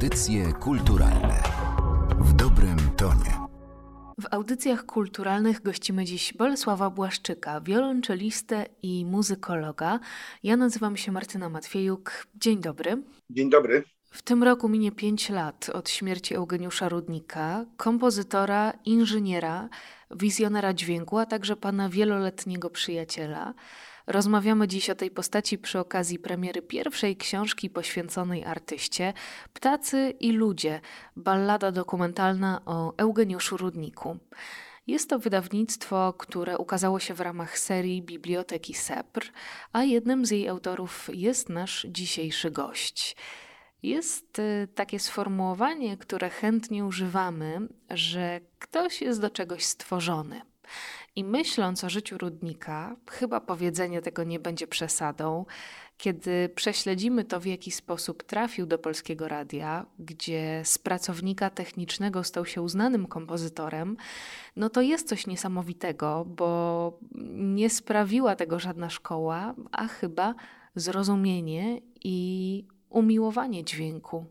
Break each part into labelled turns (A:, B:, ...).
A: Audycje kulturalne w dobrym tonie.
B: W audycjach kulturalnych gościmy dziś Bolesława Błaszczyka, wiolonczelistę i muzykologa. Ja nazywam się Martyna Matwiejuk. Dzień dobry.
C: Dzień dobry.
B: W tym roku minie 5 lat od śmierci Eugeniusza Rudnika, kompozytora, inżyniera, wizjonera dźwięku, a także pana wieloletniego przyjaciela. Rozmawiamy dziś o tej postaci przy okazji premiery pierwszej książki poświęconej artyście Ptacy i ludzie ballada dokumentalna o Eugeniuszu Rudniku. Jest to wydawnictwo, które ukazało się w ramach serii Biblioteki SEPR, a jednym z jej autorów jest nasz dzisiejszy gość. Jest y, takie sformułowanie, które chętnie używamy, że ktoś jest do czegoś stworzony. I myśląc o życiu Rudnika, chyba powiedzenie tego nie będzie przesadą, kiedy prześledzimy to, w jaki sposób trafił do polskiego radia, gdzie z pracownika technicznego stał się uznanym kompozytorem, no to jest coś niesamowitego, bo nie sprawiła tego żadna szkoła, a chyba zrozumienie i umiłowanie dźwięku.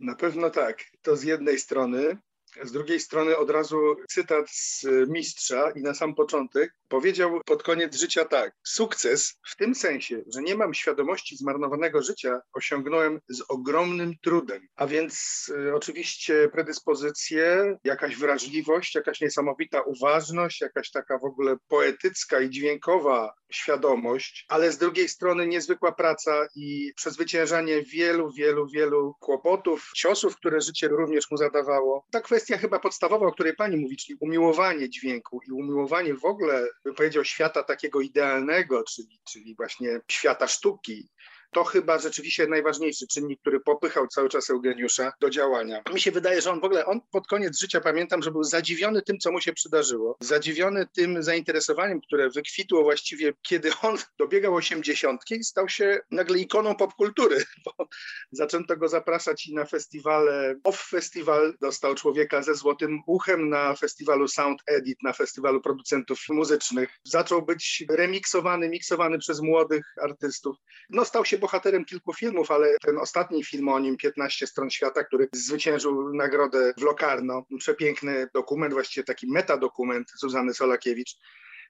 C: Na pewno tak. To z jednej strony. Z drugiej strony od razu cytat z mistrza i na sam początek powiedział pod koniec życia tak: Sukces w tym sensie, że nie mam świadomości zmarnowanego życia, osiągnąłem z ogromnym trudem. A więc y, oczywiście predyspozycje, jakaś wrażliwość, jakaś niesamowita uważność, jakaś taka w ogóle poetycka i dźwiękowa świadomość, ale z drugiej strony niezwykła praca i przezwyciężanie wielu, wielu, wielu kłopotów, ciosów, które życie również mu zadawało. Ta kwestia chyba podstawowa, o której pani mówi, czyli umiłowanie dźwięku i umiłowanie w ogóle bym powiedział, świata takiego idealnego, czyli, czyli właśnie świata sztuki, to chyba rzeczywiście najważniejszy czynnik, który popychał cały czas Eugeniusza do działania. Mi się wydaje, że on w ogóle, on pod koniec życia pamiętam, że był zadziwiony tym, co mu się przydarzyło, zadziwiony tym zainteresowaniem, które wykwitło właściwie, kiedy on dobiegał osiemdziesiątki i stał się nagle ikoną popkultury, bo zaczęto go zapraszać i na festiwale, Off Festival dostał człowieka ze złotym uchem na festiwalu Sound Edit, na festiwalu producentów muzycznych. Zaczął być remiksowany, miksowany przez młodych artystów. No stał się bohaterem kilku filmów, ale ten ostatni film o nim, 15 stron świata, który zwyciężył nagrodę w Locarno, przepiękny dokument, właściwie taki metadokument Zuzany Solakiewicz.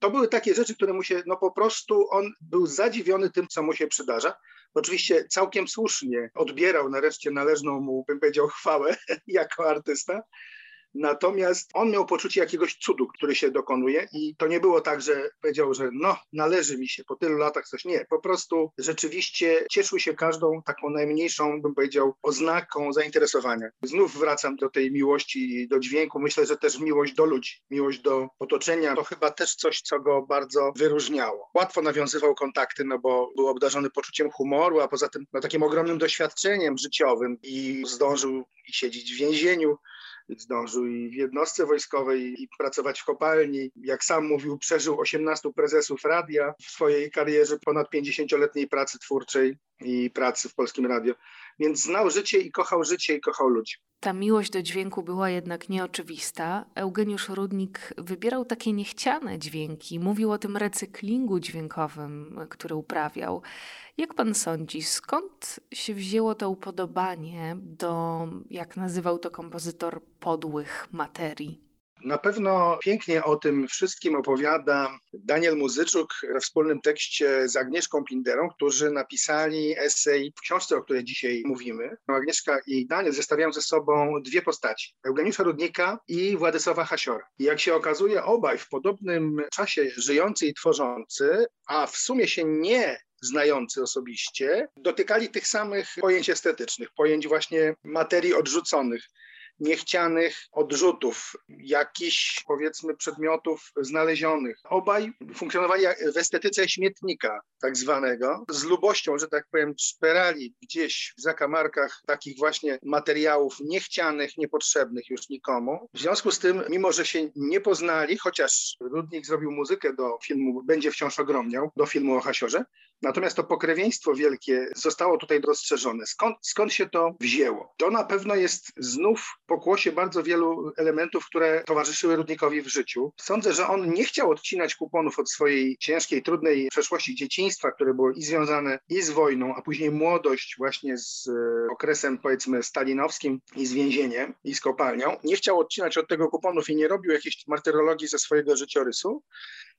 C: To były takie rzeczy, które mu się, no po prostu on był zadziwiony tym, co mu się przydarza. Oczywiście całkiem słusznie odbierał nareszcie należną mu, bym powiedział, chwałę jako artysta, Natomiast on miał poczucie jakiegoś cudu, który się dokonuje i to nie było tak, że powiedział, że no, należy mi się po tylu latach coś. Nie, po prostu rzeczywiście cieszył się każdą taką najmniejszą, bym powiedział, oznaką zainteresowania. Znów wracam do tej miłości do dźwięku. Myślę, że też miłość do ludzi, miłość do otoczenia. To chyba też coś, co go bardzo wyróżniało. Łatwo nawiązywał kontakty, no bo był obdarzony poczuciem humoru, a poza tym no, takim ogromnym doświadczeniem życiowym i zdążył siedzieć w więzieniu zdążył i w jednostce wojskowej, i pracować w kopalni. Jak sam mówił, przeżył 18 prezesów radia w swojej karierze, ponad 50-letniej pracy twórczej i pracy w Polskim Radio. Więc znał życie i kochał życie i kochał ludzi.
B: Ta miłość do dźwięku była jednak nieoczywista. Eugeniusz Rudnik wybierał takie niechciane dźwięki, mówił o tym recyklingu dźwiękowym, który uprawiał. Jak pan sądzi, skąd się wzięło to upodobanie do, jak nazywał to kompozytor, podłych materii?
C: Na pewno pięknie o tym wszystkim opowiada Daniel Muzyczuk we wspólnym tekście z Agnieszką Pinderą, którzy napisali esej w książce, o której dzisiaj mówimy. Agnieszka i Daniel zestawiają ze sobą dwie postaci, Eugeniusza Rudnika i Władysława Hasiora. I jak się okazuje, obaj w podobnym czasie żyjący i tworzący, a w sumie się nie znający osobiście, dotykali tych samych pojęć estetycznych, pojęć właśnie materii odrzuconych niechcianych odrzutów, jakichś powiedzmy przedmiotów znalezionych. Obaj funkcjonowali w estetyce śmietnika tak zwanego, z lubością, że tak powiem, szperali gdzieś w zakamarkach takich właśnie materiałów niechcianych, niepotrzebnych już nikomu. W związku z tym, mimo że się nie poznali, chociaż Rudnik zrobił muzykę do filmu Będzie wciąż ogromniał, do filmu o Hasiorze, Natomiast to pokrewieństwo wielkie zostało tutaj dostrzeżone. Skąd, skąd się to wzięło? To na pewno jest znów pokłosie bardzo wielu elementów, które towarzyszyły Rudnikowi w życiu. Sądzę, że on nie chciał odcinać kuponów od swojej ciężkiej, trudnej przeszłości dzieciństwa, które było i związane i z wojną, a później młodość właśnie z e, okresem powiedzmy stalinowskim i z więzieniem i z kopalnią. Nie chciał odcinać od tego kuponów i nie robił jakiejś martyrologii ze swojego życiorysu.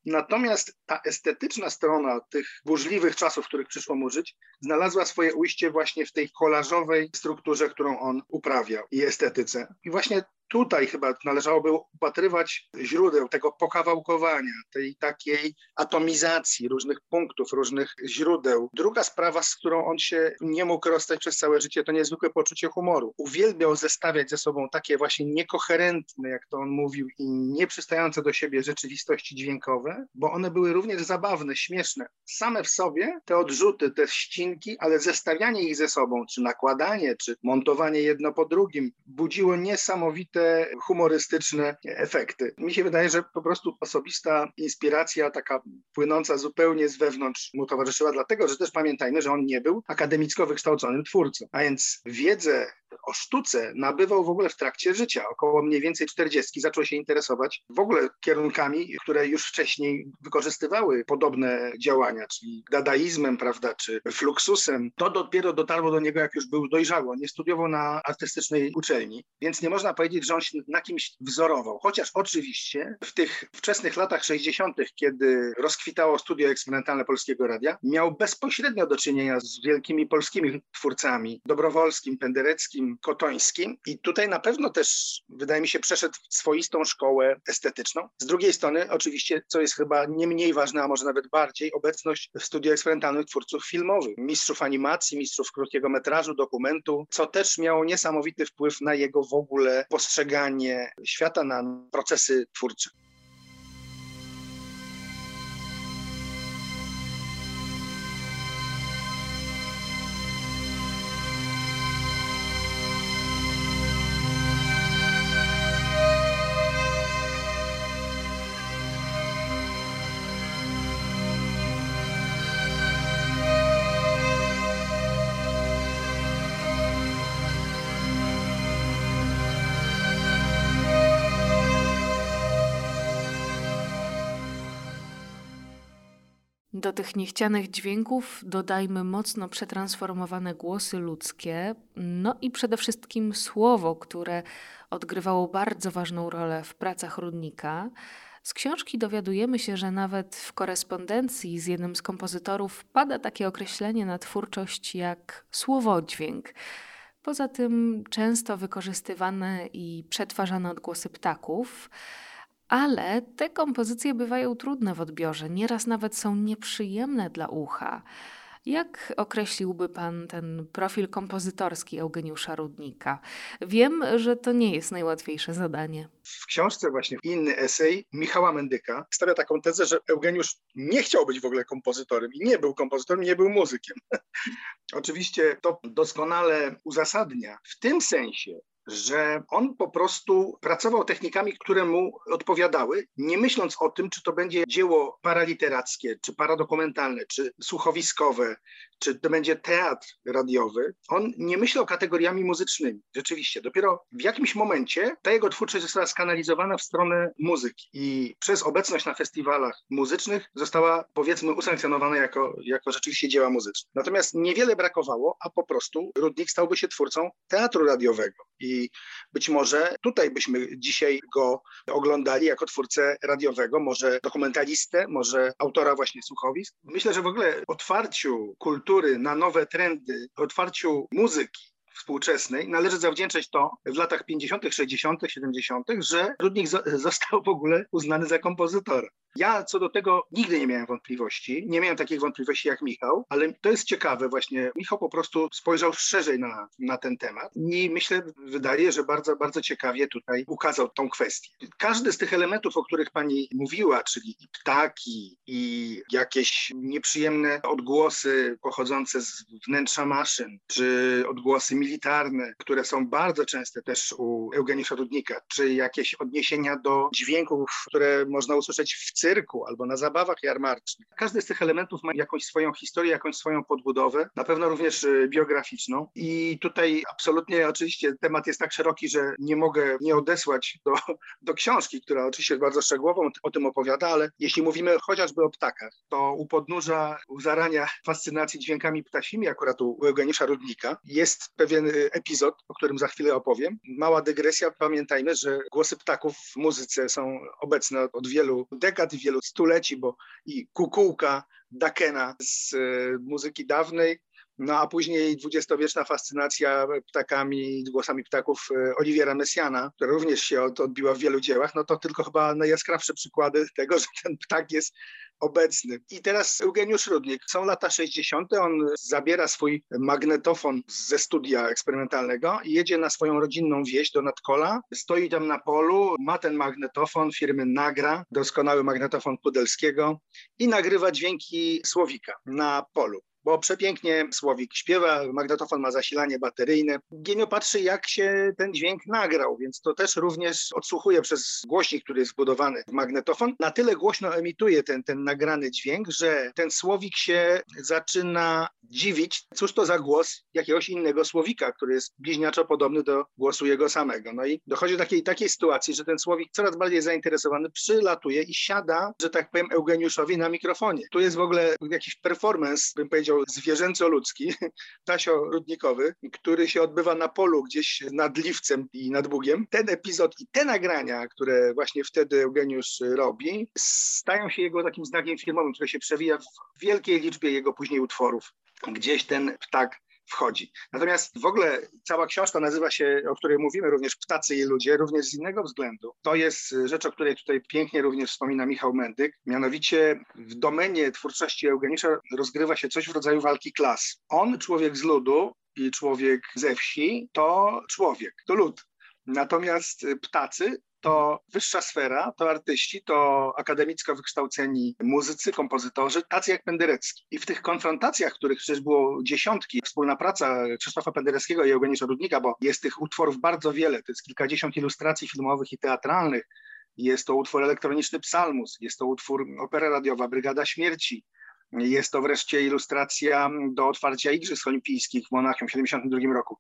C: Natomiast ta estetyczna strona tych burzliwych czasów, w których przyszło mu żyć, znalazła swoje ujście właśnie w tej kolażowej strukturze, którą on uprawiał i estetyce. I właśnie tutaj chyba należałoby upatrywać źródeł tego pokawałkowania, tej takiej atomizacji różnych punktów, różnych źródeł. Druga sprawa, z którą on się nie mógł rozstać przez całe życie, to niezwykłe poczucie humoru. Uwielbiał zestawiać ze sobą takie właśnie niekoherentne, jak to on mówił, i nieprzystające do siebie rzeczywistości dźwiękowe, bo one były również zabawne, śmieszne. Same w sobie te odrzuty, te ścinki, ale zestawianie ich ze sobą, czy nakładanie, czy montowanie jedno po drugim, budziło niesamowite te humorystyczne efekty. Mi się wydaje, że po prostu osobista inspiracja, taka płynąca zupełnie z wewnątrz mu towarzyszyła, dlatego że też pamiętajmy, że on nie był akademicko wykształconym twórcą, a więc wiedzę o sztuce nabywał w ogóle w trakcie życia. Około mniej więcej 40 zaczął się interesować w ogóle kierunkami, które już wcześniej wykorzystywały podobne działania, czyli dadaizmem, prawda, czy fluxusem. To dopiero dotarło do niego, jak już był dojrzały. Nie studiował na artystycznej uczelni, więc nie można powiedzieć, że on się na kimś wzorował. Chociaż oczywiście w tych wczesnych latach 60., kiedy rozkwitało studio eksperymentalne Polskiego Radia, miał bezpośrednio do czynienia z wielkimi polskimi twórcami, Dobrowolskim, Pendereckim, Kotońskim i tutaj na pewno też, wydaje mi się, przeszedł swoistą szkołę estetyczną. Z drugiej strony, oczywiście, co jest chyba nie mniej ważne, a może nawet bardziej, obecność w studiu eksperymentalnych twórców filmowych, mistrzów animacji, mistrzów krótkiego metrażu, dokumentu, co też miało niesamowity wpływ na jego w ogóle postrzeganie świata, na procesy twórcze.
B: Do tych niechcianych dźwięków dodajmy mocno przetransformowane głosy ludzkie, no i przede wszystkim słowo, które odgrywało bardzo ważną rolę w pracach Rudnika. Z książki dowiadujemy się, że nawet w korespondencji z jednym z kompozytorów pada takie określenie na twórczość jak słowodźwięk. Poza tym często wykorzystywane i przetwarzane odgłosy ptaków. Ale te kompozycje bywają trudne w odbiorze, nieraz nawet są nieprzyjemne dla ucha. Jak określiłby Pan ten profil kompozytorski Eugeniusza Rudnika? Wiem, że to nie jest najłatwiejsze zadanie.
C: W książce właśnie inny esej Michała Mendyka stawia taką tezę, że Eugeniusz nie chciał być w ogóle kompozytorem i nie był kompozytorem, nie był muzykiem. Oczywiście to doskonale uzasadnia w tym sensie, że on po prostu pracował technikami, które mu odpowiadały, nie myśląc o tym, czy to będzie dzieło paraliterackie, czy paradokumentalne, czy słuchowiskowe, czy to będzie teatr radiowy. On nie myślał kategoriami muzycznymi. Rzeczywiście, dopiero w jakimś momencie ta jego twórczość została skanalizowana w stronę muzyki i przez obecność na festiwalach muzycznych została, powiedzmy, usankcjonowana jako, jako rzeczywiście dzieła muzyczne. Natomiast niewiele brakowało, a po prostu Rudnik stałby się twórcą teatru radiowego. I być może tutaj byśmy dzisiaj go oglądali jako twórcę radiowego, może dokumentalistę, może autora właśnie słuchowisk. Myślę, że w ogóle otwarciu kultury na nowe trendy, otwarciu muzyki, współczesnej należy zawdzięczać to w latach 50., 60., 70., że Rudnik został w ogóle uznany za kompozytora. Ja co do tego nigdy nie miałem wątpliwości. Nie miałem takich wątpliwości jak Michał, ale to jest ciekawe właśnie. Michał po prostu spojrzał szerzej na, na ten temat i myślę, wydaje, że bardzo, bardzo ciekawie tutaj ukazał tą kwestię. Każdy z tych elementów, o których pani mówiła, czyli i ptaki, i jakieś nieprzyjemne odgłosy pochodzące z wnętrza maszyn, czy odgłosy militarne, które są bardzo częste też u Eugeniusza Rudnika, czy jakieś odniesienia do dźwięków, które można usłyszeć w cyrku albo na zabawach jarmarcznych. Każdy z tych elementów ma jakąś swoją historię, jakąś swoją podbudowę, na pewno również y, biograficzną. I tutaj absolutnie oczywiście temat jest tak szeroki, że nie mogę nie odesłać do, do książki, która oczywiście bardzo szczegółowo o tym opowiada, ale jeśli mówimy chociażby o ptakach, to u podnóża u zarania fascynacji dźwiękami ptasimi, akurat u Eugeniusza Rudnika, jest pewien y, epizod, o którym za chwilę opowiem. Mała dygresja, pamiętajmy, że głosy ptaków w muzyce są obecne od wielu dekad, wielu stuleci, bo i kukułka Dakena z y, muzyki dawnej, no a później dwudziestowieczna fascynacja ptakami, głosami ptaków e, Oliwiera Messiana, która również się odbiła w wielu dziełach, no to tylko chyba najjaskrawsze przykłady tego, że ten ptak jest obecny. I teraz Eugeniusz Rudnik. Są lata 60. On zabiera swój magnetofon ze studia eksperymentalnego i jedzie na swoją rodzinną wieś do Nadkola. Stoi tam na polu, ma ten magnetofon firmy Nagra, doskonały magnetofon Pudelskiego i nagrywa dźwięki słowika na polu bo przepięknie Słowik śpiewa, magnetofon ma zasilanie bateryjne. Genio patrzy, jak się ten dźwięk nagrał, więc to też również odsłuchuje przez głośnik, który jest wbudowany w magnetofon. Na tyle głośno emituje ten, ten nagrany dźwięk, że ten Słowik się zaczyna dziwić, cóż to za głos jakiegoś innego Słowika, który jest bliźniaczo podobny do głosu jego samego. No i dochodzi do takiej, takiej sytuacji, że ten Słowik coraz bardziej zainteresowany przylatuje i siada, że tak powiem, Eugeniuszowi na mikrofonie. Tu jest w ogóle jakiś performance, bym powiedział, zwierzęco-ludzki, tasio-rudnikowy, który się odbywa na polu gdzieś nad Liwcem i nad Bugiem. Ten epizod i te nagrania, które właśnie wtedy Eugeniusz robi, stają się jego takim znakiem firmowym, który się przewija w wielkiej liczbie jego później utworów. Gdzieś ten ptak wchodzi. Natomiast w ogóle cała książka nazywa się, o której mówimy również Ptacy i ludzie, również z innego względu. To jest rzecz, o której tutaj pięknie również wspomina Michał Mendyk. Mianowicie w domenie twórczości Eugeniusza rozgrywa się coś w rodzaju walki klas. On, człowiek z ludu i człowiek ze wsi, to człowiek, to lud. Natomiast ptacy to wyższa sfera, to artyści, to akademicko wykształceni muzycy, kompozytorzy, tacy jak Penderecki. I w tych konfrontacjach, których przecież było dziesiątki, wspólna praca Krzysztofa Pendereckiego i Eugeniusza Rudnika, bo jest tych utworów bardzo wiele, to jest kilkadziesiąt ilustracji filmowych i teatralnych, jest to utwór elektroniczny Psalmus, jest to utwór opera radiowa Brygada Śmierci, jest to wreszcie ilustracja do otwarcia Igrzysk Olimpijskich w Monachium w 1972 roku.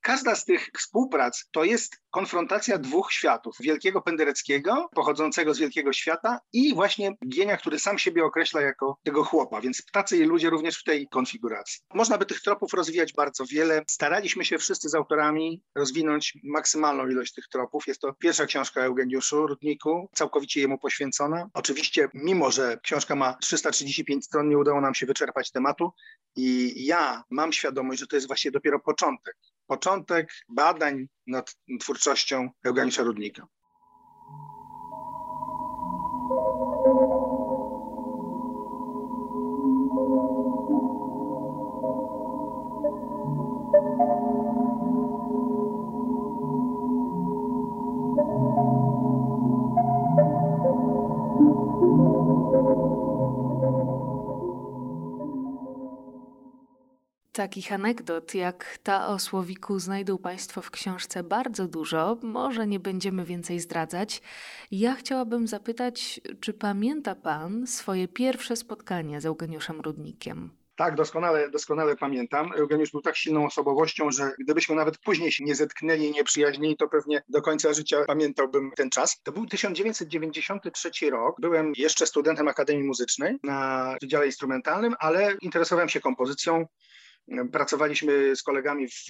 C: Każda z tych współprac to jest konfrontacja dwóch światów. Wielkiego Pendereckiego, pochodzącego z wielkiego świata i właśnie Gienia, który sam siebie określa jako tego chłopa, więc ptacy i ludzie również w tej konfiguracji. Można by tych tropów rozwijać bardzo wiele. Staraliśmy się wszyscy z autorami rozwinąć maksymalną ilość tych tropów. Jest to pierwsza książka Eugeniuszu Rudniku, całkowicie jemu poświęcona. Oczywiście, mimo że książka ma 335 stron, nie udało nam się wyczerpać tematu i ja mam świadomość, że to jest właśnie dopiero początek. Początek badań nad twórczością Eugeniusza Rudnika.
B: Takich anegdot jak ta o Słowiku znajdą Państwo w książce bardzo dużo, może nie będziemy więcej zdradzać. Ja chciałabym zapytać, czy pamięta Pan swoje pierwsze spotkanie z Eugeniuszem Rudnikiem?
C: Tak, doskonale, doskonale pamiętam. Eugeniusz był tak silną osobowością, że gdybyśmy nawet później się nie zetknęli nie przyjaźnili, to pewnie do końca życia pamiętałbym ten czas. To był 1993 rok. Byłem jeszcze studentem Akademii Muzycznej na Wydziale Instrumentalnym, ale interesowałem się kompozycją. Pracowaliśmy z kolegami w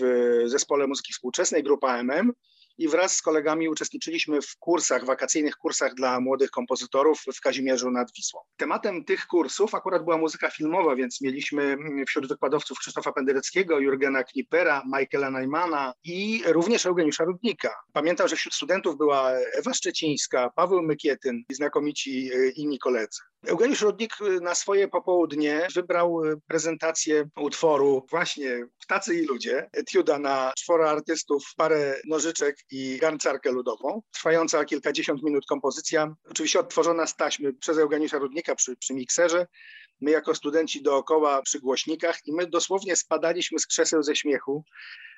C: zespole muzyki współczesnej, grupa MM i wraz z kolegami uczestniczyliśmy w kursach, wakacyjnych kursach dla młodych kompozytorów w Kazimierzu nad Wisłą. Tematem tych kursów akurat była muzyka filmowa, więc mieliśmy wśród wykładowców Krzysztofa Pendereckiego, Jurgena Knipera, Michaela Najmana i również Eugeniusza Rudnika. Pamiętam, że wśród studentów była Ewa Szczecińska, Paweł Mykietyn i znakomici e, inni koledzy. Eugeniusz Rudnik e, na swoje popołudnie wybrał e, prezentację utworu właśnie Ptacy i ludzie, etiuda na czworo artystów, parę nożyczek i garncarkę ludową, trwająca kilkadziesiąt minut kompozycja, oczywiście odtworzona z taśmy przez Eugeniusza Rudnika przy, przy mikserze, my jako studenci dookoła przy głośnikach i my dosłownie spadaliśmy z krzeseł ze śmiechu.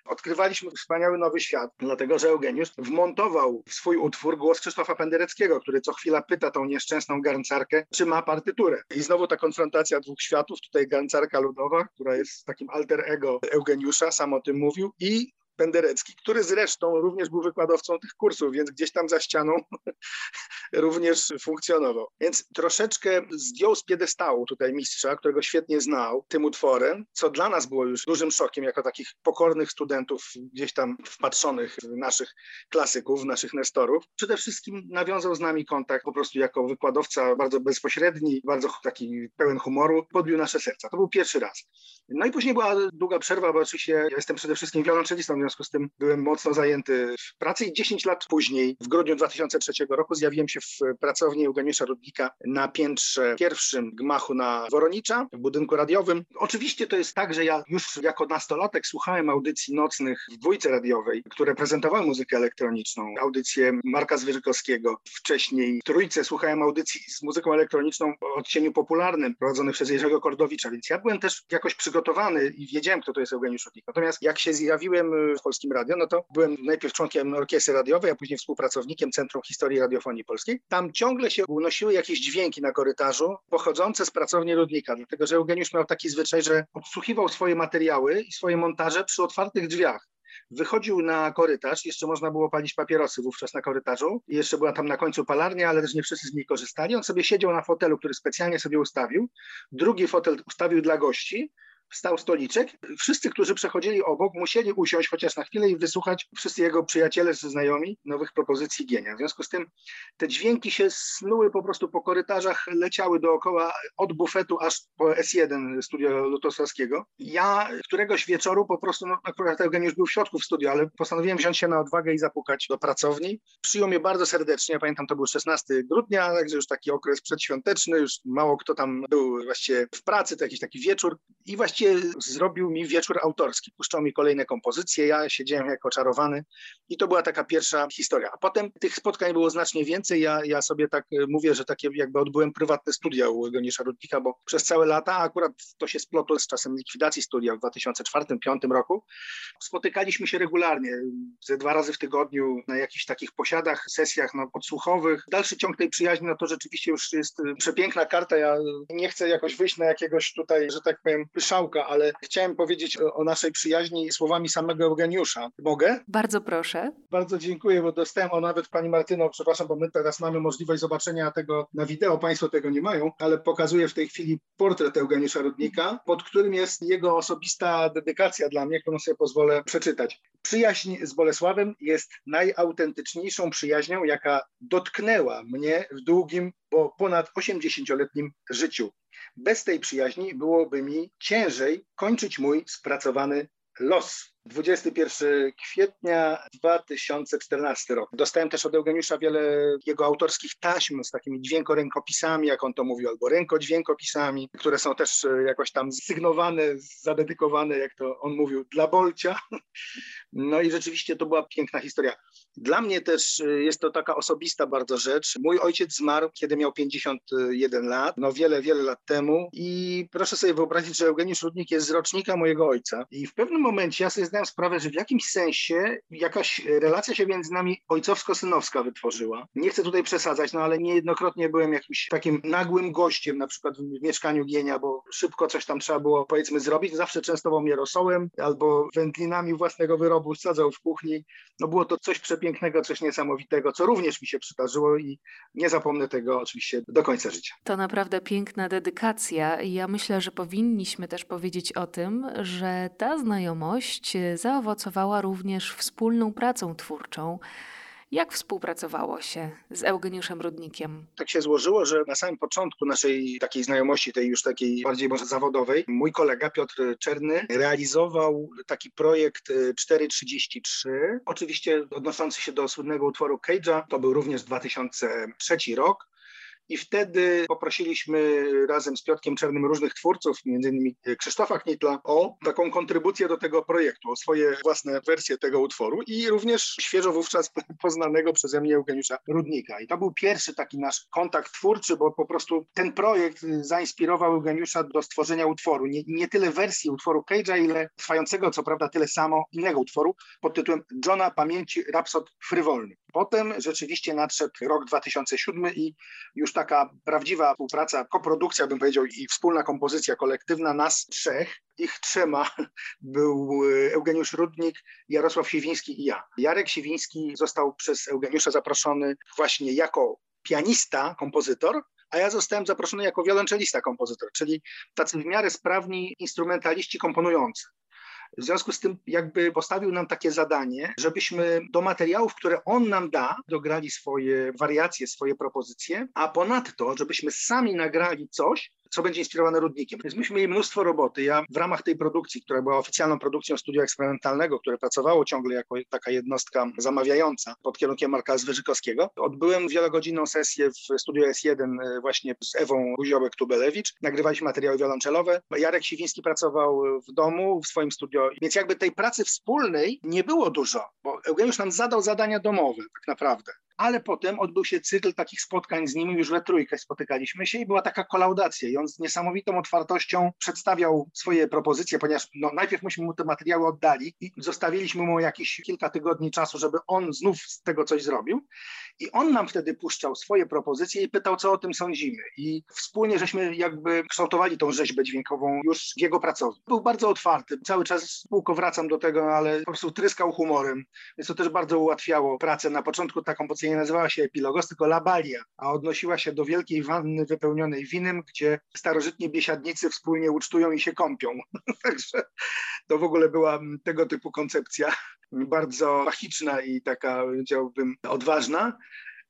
C: Odkrywaliśmy wspaniały nowy świat, dlatego że Eugeniusz wmontował w swój utwór głos Krzysztofa Pendereckiego, który co chwila pyta tą nieszczęsną garncarkę, czy ma partyturę. I znowu ta konfrontacja dwóch światów, tutaj garncarka ludowa, która jest takim alter ego Eugeniusza, sam o tym mówił, i Penderecki, który zresztą również był wykładowcą tych kursów, więc gdzieś tam za ścianą również funkcjonował. Więc troszeczkę zdjął z piedestału tutaj mistrza, którego świetnie znał, tym utworem, co dla nas było już dużym szokiem, jako takich pokornych studentów, gdzieś tam wpatrzonych w naszych klasyków, w naszych nestorów. Przede wszystkim nawiązał z nami kontakt po prostu jako wykładowca bardzo bezpośredni, bardzo taki pełen humoru, podbił nasze serca. To był pierwszy raz. No i później była długa przerwa, bo oczywiście ja jestem przede wszystkim wiolonczelistą, związku z tym byłem mocno zajęty w pracy i 10 lat później, w grudniu 2003 roku, zjawiłem się w pracowni Eugeniusza Rudnika na piętrze pierwszym gmachu na Woronicza, w budynku radiowym. Oczywiście to jest tak, że ja już jako nastolatek słuchałem audycji nocnych w dwójce radiowej, które prezentowały muzykę elektroniczną, audycję Marka Zwierzykowskiego. Wcześniej w trójce słuchałem audycji z muzyką elektroniczną o odcieniu popularnym, prowadzonych przez Jerzego Kordowicza, więc ja byłem też jakoś przygotowany i wiedziałem, kto to jest Eugeniusz Rudnik. Natomiast jak się zjawiłem w Polskim Radio, no to byłem najpierw członkiem orkiestry radiowej, a później współpracownikiem Centrum Historii Radiofonii Polskiej. Tam ciągle się unosiły jakieś dźwięki na korytarzu pochodzące z pracowni Rudnika, dlatego że Eugeniusz miał taki zwyczaj, że odsłuchiwał swoje materiały i swoje montaże przy otwartych drzwiach wychodził na korytarz, jeszcze można było palić papierosy wówczas na korytarzu, jeszcze była tam na końcu palarnia, ale też nie wszyscy z niej korzystali. On sobie siedział na fotelu, który specjalnie sobie ustawił, drugi fotel ustawił dla gości, stał stoliczek. Wszyscy, którzy przechodzili obok, musieli usiąść chociaż na chwilę i wysłuchać wszyscy jego przyjaciele znajomi nowych propozycji Gienia. W związku z tym te dźwięki się snuły po prostu po korytarzach, leciały dookoła od bufetu aż po S1 studio Lutosławskiego. Ja któregoś wieczoru po prostu, no akurat Eugeniusz był w środku w studiu, ale postanowiłem wziąć się na odwagę i zapukać do pracowni. Przyjął mnie bardzo serdecznie, pamiętam to był 16 grudnia, także już taki okres przedświąteczny, już mało kto tam był właściwie w pracy, to jakiś taki wieczór i właściwie zrobił mi wieczór autorski. Puszczał mi kolejne kompozycje, ja siedziałem jako czarowany i to była taka pierwsza historia. A potem tych spotkań było znacznie więcej. Ja, ja sobie tak e, mówię, że takie jakby odbyłem prywatne studia u Eugeniusza Rudnika, bo przez całe lata, akurat to się splotło z czasem likwidacji studia w 2004-2005 roku, spotykaliśmy się regularnie, ze dwa razy w tygodniu na jakichś takich posiadach, sesjach no, podsłuchowych. Dalszy ciąg tej przyjaźni, no to rzeczywiście już jest e, przepiękna karta. Ja nie chcę jakoś wyjść na jakiegoś tutaj, że tak powiem, pyszałka, ale chciałem powiedzieć o, o naszej przyjaźni słowami samego Eugeniusza. Mogę?
B: Bardzo proszę.
C: Bardzo dziękuję, bo dostałem o nawet Pani Martyno, przepraszam, bo my teraz mamy możliwość zobaczenia tego na wideo, Państwo tego nie mają, ale pokazuję w tej chwili portret Eugeniusza Rudnika, pod którym jest jego osobista dedykacja dla mnie, którą sobie pozwolę przeczytać. Przyjaźń z Bolesławem jest najautentyczniejszą przyjaźnią, jaka dotknęła mnie w długim, bo ponad 80-letnim życiu. Bez tej przyjaźni byłoby mi ciężej kończyć mój spracowany los. 21 kwietnia 2014 rok. Dostałem też od Eugeniusza wiele jego autorskich taśm z takimi dźwiękorękopisami, jak on to mówił, albo rękodźwiękopisami, które są też e, jakoś tam sygnowane, zadedykowane, jak to on mówił, dla Bolcia. No i rzeczywiście to była piękna historia. Dla mnie też e, jest to taka osobista bardzo rzecz. Mój ojciec zmarł, kiedy miał 51 lat, no wiele, wiele lat temu i proszę sobie wyobrazić, że Eugeniusz Rudnik jest z rocznika mojego ojca i w pewnym momencie ja sobie zdałem sprawę, że w jakimś sensie jakaś relacja się między nami ojcowsko-synowska wytworzyła. Nie chcę tutaj przesadzać, no ale niejednokrotnie byłem jakimś takim nagłym gościem, na przykład w mieszkaniu Gienia, bo szybko coś tam trzeba było powiedzmy zrobić. Zawsze częstował mnie rosołem albo wędlinami własnego wyrobu sadzał w kuchni. No było to coś przepięknego, coś niesamowitego, co również mi się przydarzyło i nie zapomnę tego oczywiście do końca życia.
B: To naprawdę piękna dedykacja ja myślę, że powinniśmy też powiedzieć o tym, że ta znajomość zaowocowała również wspólną pracą twórczą. Jak współpracowało się z Eugeniuszem Rudnikiem?
C: Tak się złożyło, że na samym początku naszej takiej znajomości, tej już takiej bardziej może zawodowej, mój kolega Piotr Czerny realizował taki projekt 433, y, oczywiście odnoszący się do słynnego utworu Cage'a, to był również 2003 rok. I wtedy poprosiliśmy razem z Piotkiem Czernym różnych twórców, między innymi Krzysztofa Knitla, o taką kontrybucję do tego projektu, o swoje własne wersje tego utworu i również świeżo wówczas poznanego przeze mnie Eugeniusza Rudnika. I to był pierwszy taki nasz kontakt twórczy, bo po prostu ten projekt zainspirował Eugeniusza do stworzenia utworu. Nie, nie tyle wersji utworu Cage'a, ile trwającego, co prawda, tyle samo innego utworu pod tytułem Johna Pamięci Rapsod Frywolny. Potem rzeczywiście nadszedł rok 2007 i już taka prawdziwa współpraca, koprodukcja bym powiedział i wspólna kompozycja kolektywna nas trzech, ich trzema był Eugeniusz Rudnik, Jarosław Siwiński i ja. Jarek Siwiński został przez Eugeniusza zaproszony właśnie jako pianista, kompozytor, a ja zostałem zaproszony jako wiolonczelista, kompozytor, czyli tacy w miarę sprawni instrumentaliści komponujący. W związku z tym jakby postawił nam takie zadanie, żebyśmy do materiałów, które on nam da, dograli swoje wariacje, swoje propozycje, a ponadto, żebyśmy sami nagrali coś, co będzie inspirowane Rudnikiem. Więc myśmy mieli mnóstwo roboty. Ja w ramach tej produkcji, która była oficjalną produkcją studia eksperymentalnego, które pracowało ciągle jako taka jednostka zamawiająca pod kierunkiem Marka Zwyżykowskiego, odbyłem wielogodzinną sesję w studiu S1 e, właśnie z Ewą Guziołek-Tubelewicz. Nagrywaliśmy materiały wiolonczelowe. Jarek Siwiński pracował w domu, w swoim studio, więc jakby tej pracy wspólnej nie było dużo, bo Eugeniusz nam zadał zadania domowe tak naprawdę ale potem odbył się cykl takich spotkań z nim, już we trójkę spotykaliśmy się i była taka kolaudacja i on z niesamowitą otwartością przedstawiał swoje propozycje, ponieważ no, najpierw myśmy mu te materiały oddali i zostawiliśmy mu jakieś kilka tygodni czasu, żeby on znów z tego coś zrobił i on nam wtedy puszczał swoje propozycje i pytał, co o tym sądzimy i wspólnie żeśmy jakby kształtowali tą rzeźbę dźwiękową już w jego pracowni. Był bardzo otwarty, cały czas spółko wracam do tego, ale po prostu tryskał humorem, więc to też bardzo ułatwiało pracę. Na początku ta nie nazywała się Epilogos, tylko Labalia, a odnosiła się do wielkiej wanny wypełnionej winem, gdzie starożytni biesiadnicy wspólnie ucztują i się kąpią. Także to w ogóle była tego typu koncepcja, bardzo magiczna i taka, powiedziałbym, odważna.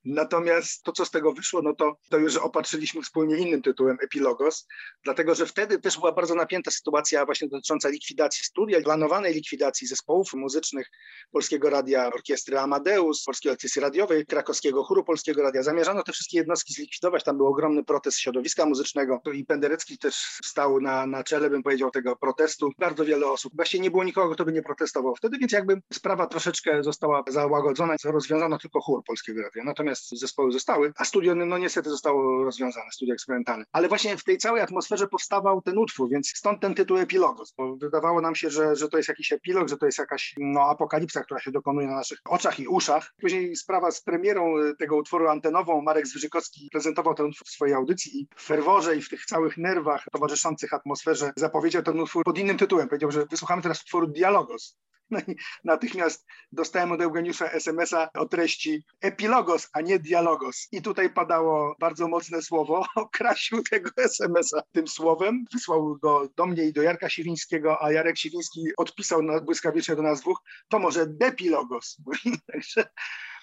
C: Natomiast to, co z tego wyszło, no to, to już opatrzyliśmy wspólnie innym tytułem Epilogos, dlatego że wtedy też była bardzo napięta sytuacja właśnie dotycząca likwidacji studia, planowanej likwidacji zespołów muzycznych Polskiego Radia Orkiestry Amadeus, Polskiej Orkiestry Radiowej, Krakowskiego Chóru Polskiego Radia. Zamierzano te wszystkie jednostki zlikwidować, tam był ogromny protest środowiska muzycznego i Penderecki też stał na, na czele, bym powiedział, tego protestu. Bardzo wiele osób. Właściwie nie było nikogo, kto by nie protestował wtedy, więc jakby sprawa troszeczkę została załagodzona, rozwiązano tylko chór Polskiego Radia. Natomiast natomiast zespoły zostały, a studio no niestety zostało rozwiązane, studio eksperymentalne. Ale właśnie w tej całej atmosferze powstawał ten utwór, więc stąd ten tytuł Epilogos, bo wydawało nam się, że, że to jest jakiś epilog, że to jest jakaś no, apokalipsa, która się dokonuje na naszych oczach i uszach. Później sprawa z premierą e, tego utworu antenową, Marek Zwyżykowski prezentował ten utwór w swojej audycji i w ferworze i w tych całych nerwach towarzyszących atmosferze zapowiedział ten utwór pod innym tytułem. Powiedział, że wysłuchamy teraz utworu Dialogos. No natychmiast dostałem od Eugeniusza SMS-a o treści epilogos, a nie dialogos. I tutaj padało bardzo mocne słowo, okrasił tego SMS-a tym słowem, wysłał go do mnie i do Jarka Siwińskiego, a Jarek Siwiński odpisał na błyskawicznie do nas dwóch, to może depilogos. Także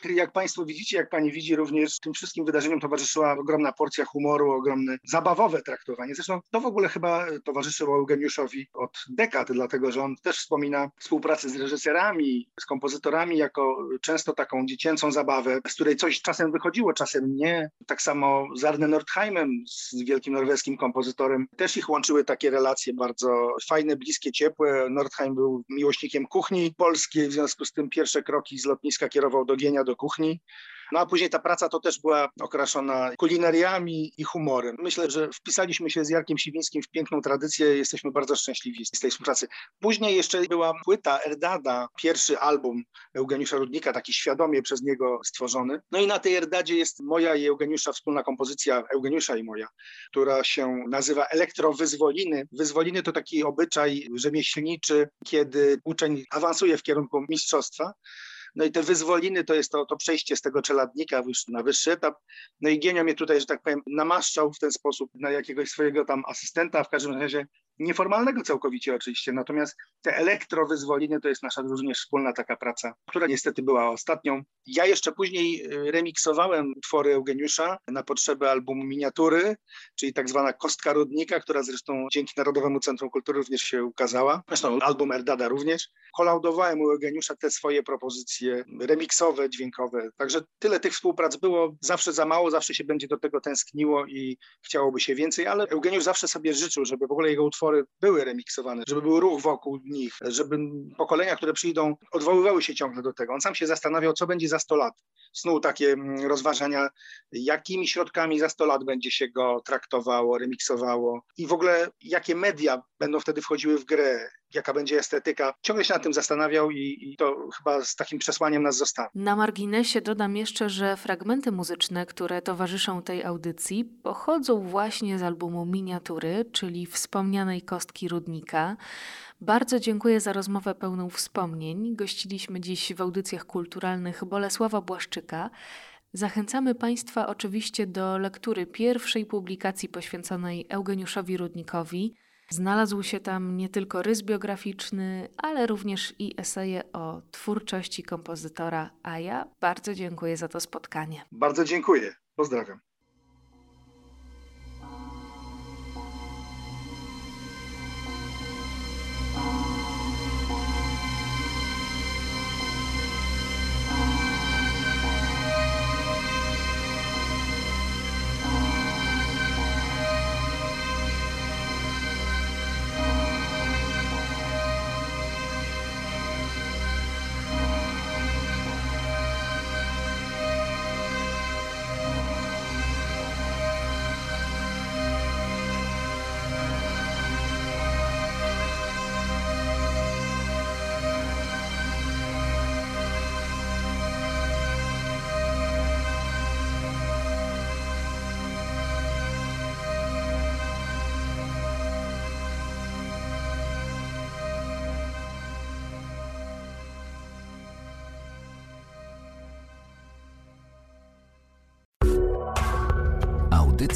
C: jak Państwo widzicie, jak Pani widzi, również tym wszystkim wydarzeniom towarzyszyła ogromna porcja humoru, ogromne zabawowe traktowanie. Zresztą to w ogóle chyba towarzyszyło Eugeniuszowi od dekad, dlatego że on też wspomina współpracę z reżyserami, z kompozytorami jako często taką dziecięcą zabawę, z której coś czasem wychodziło, czasem nie. Tak samo z Arne Nordheimem, z wielkim norweskim kompozytorem, też ich łączyły takie relacje bardzo fajne, bliskie, ciepłe. Nordheim był miłośnikiem kuchni polskiej, w związku z tym pierwsze kroki z lotniska kierował do Gienia, do kuchni. No a później ta praca to też była okraszona kulinariami i humorem. Myślę, że wpisaliśmy się z Jarkiem Siwińskim w piękną tradycję, jesteśmy bardzo szczęśliwi z tej współpracy. Później jeszcze była płyta Erdada, pierwszy album Eugeniusza Rudnika, taki świadomie przez niego stworzony. No i na tej Erdadzie jest moja i Eugeniusza wspólna kompozycja, Eugeniusza i moja, która się nazywa Elektrowyzwoliny. Wyzwoliny to taki obyczaj rzemieślniczy, kiedy uczeń awansuje w kierunku mistrzostwa, no i te wyzwoliny to jest to, to przejście z tego czeladnika na wyższy etap. No i Gienio mnie tutaj, że tak powiem, namaszczał w ten sposób na jakiegoś swojego tam asystenta. W każdym razie nieformalnego całkowicie oczywiście, natomiast te elektrowyzwoliny to jest nasza również wspólna taka praca, która niestety była ostatnią. Ja jeszcze później y, remiksowałem utwory Eugeniusza na potrzeby albumu Miniatury, czyli tak zwana Kostka Rudnika, która zresztą dzięki Narodowemu Centrum Kultury również się ukazała. Zresztą album Erdada również. Kolaudowałem u Eugeniusza te swoje propozycje remiksowe, dźwiękowe. Także tyle tych współprac było. Zawsze za mało, zawsze się będzie do tego tęskniło i chciałoby się więcej, ale Eugeniusz zawsze sobie życzył, żeby w ogóle jego utwory były remiksowane, żeby był ruch wokół nich, żeby pokolenia, które przyjdą, odwoływały się ciągle do tego. On sam się zastanawiał, co będzie za 100 lat. Snuł takie mm, rozważania, jakimi środkami za 100 lat będzie się go traktowało, remiksowało i w ogóle jakie media będą wtedy wchodziły w grę, jaka będzie estetyka. Ciągle się nad tym zastanawiał i, i, to chyba z takim przesłaniem nas zostało.
B: Na marginesie dodam jeszcze, że fragmenty muzyczne, które towarzyszą tej audycji, pochodzą właśnie z albumu Miniatury, czyli wspomnianej kostki Rudnika. Bardzo dziękuję za rozmowę pełną wspomnień. Gościliśmy dziś w audycjach kulturalnych Bolesława Błaszczyka. Zachęcamy Państwa oczywiście do lektury pierwszej publikacji poświęconej Eugeniuszowi Rudnikowi. Znalazł się tam nie tylko rys biograficzny, ale również i eseje o twórczości kompozytora, a ja bardzo dziękuję za to spotkanie.
C: Bardzo dziękuję. Pozdrawiam.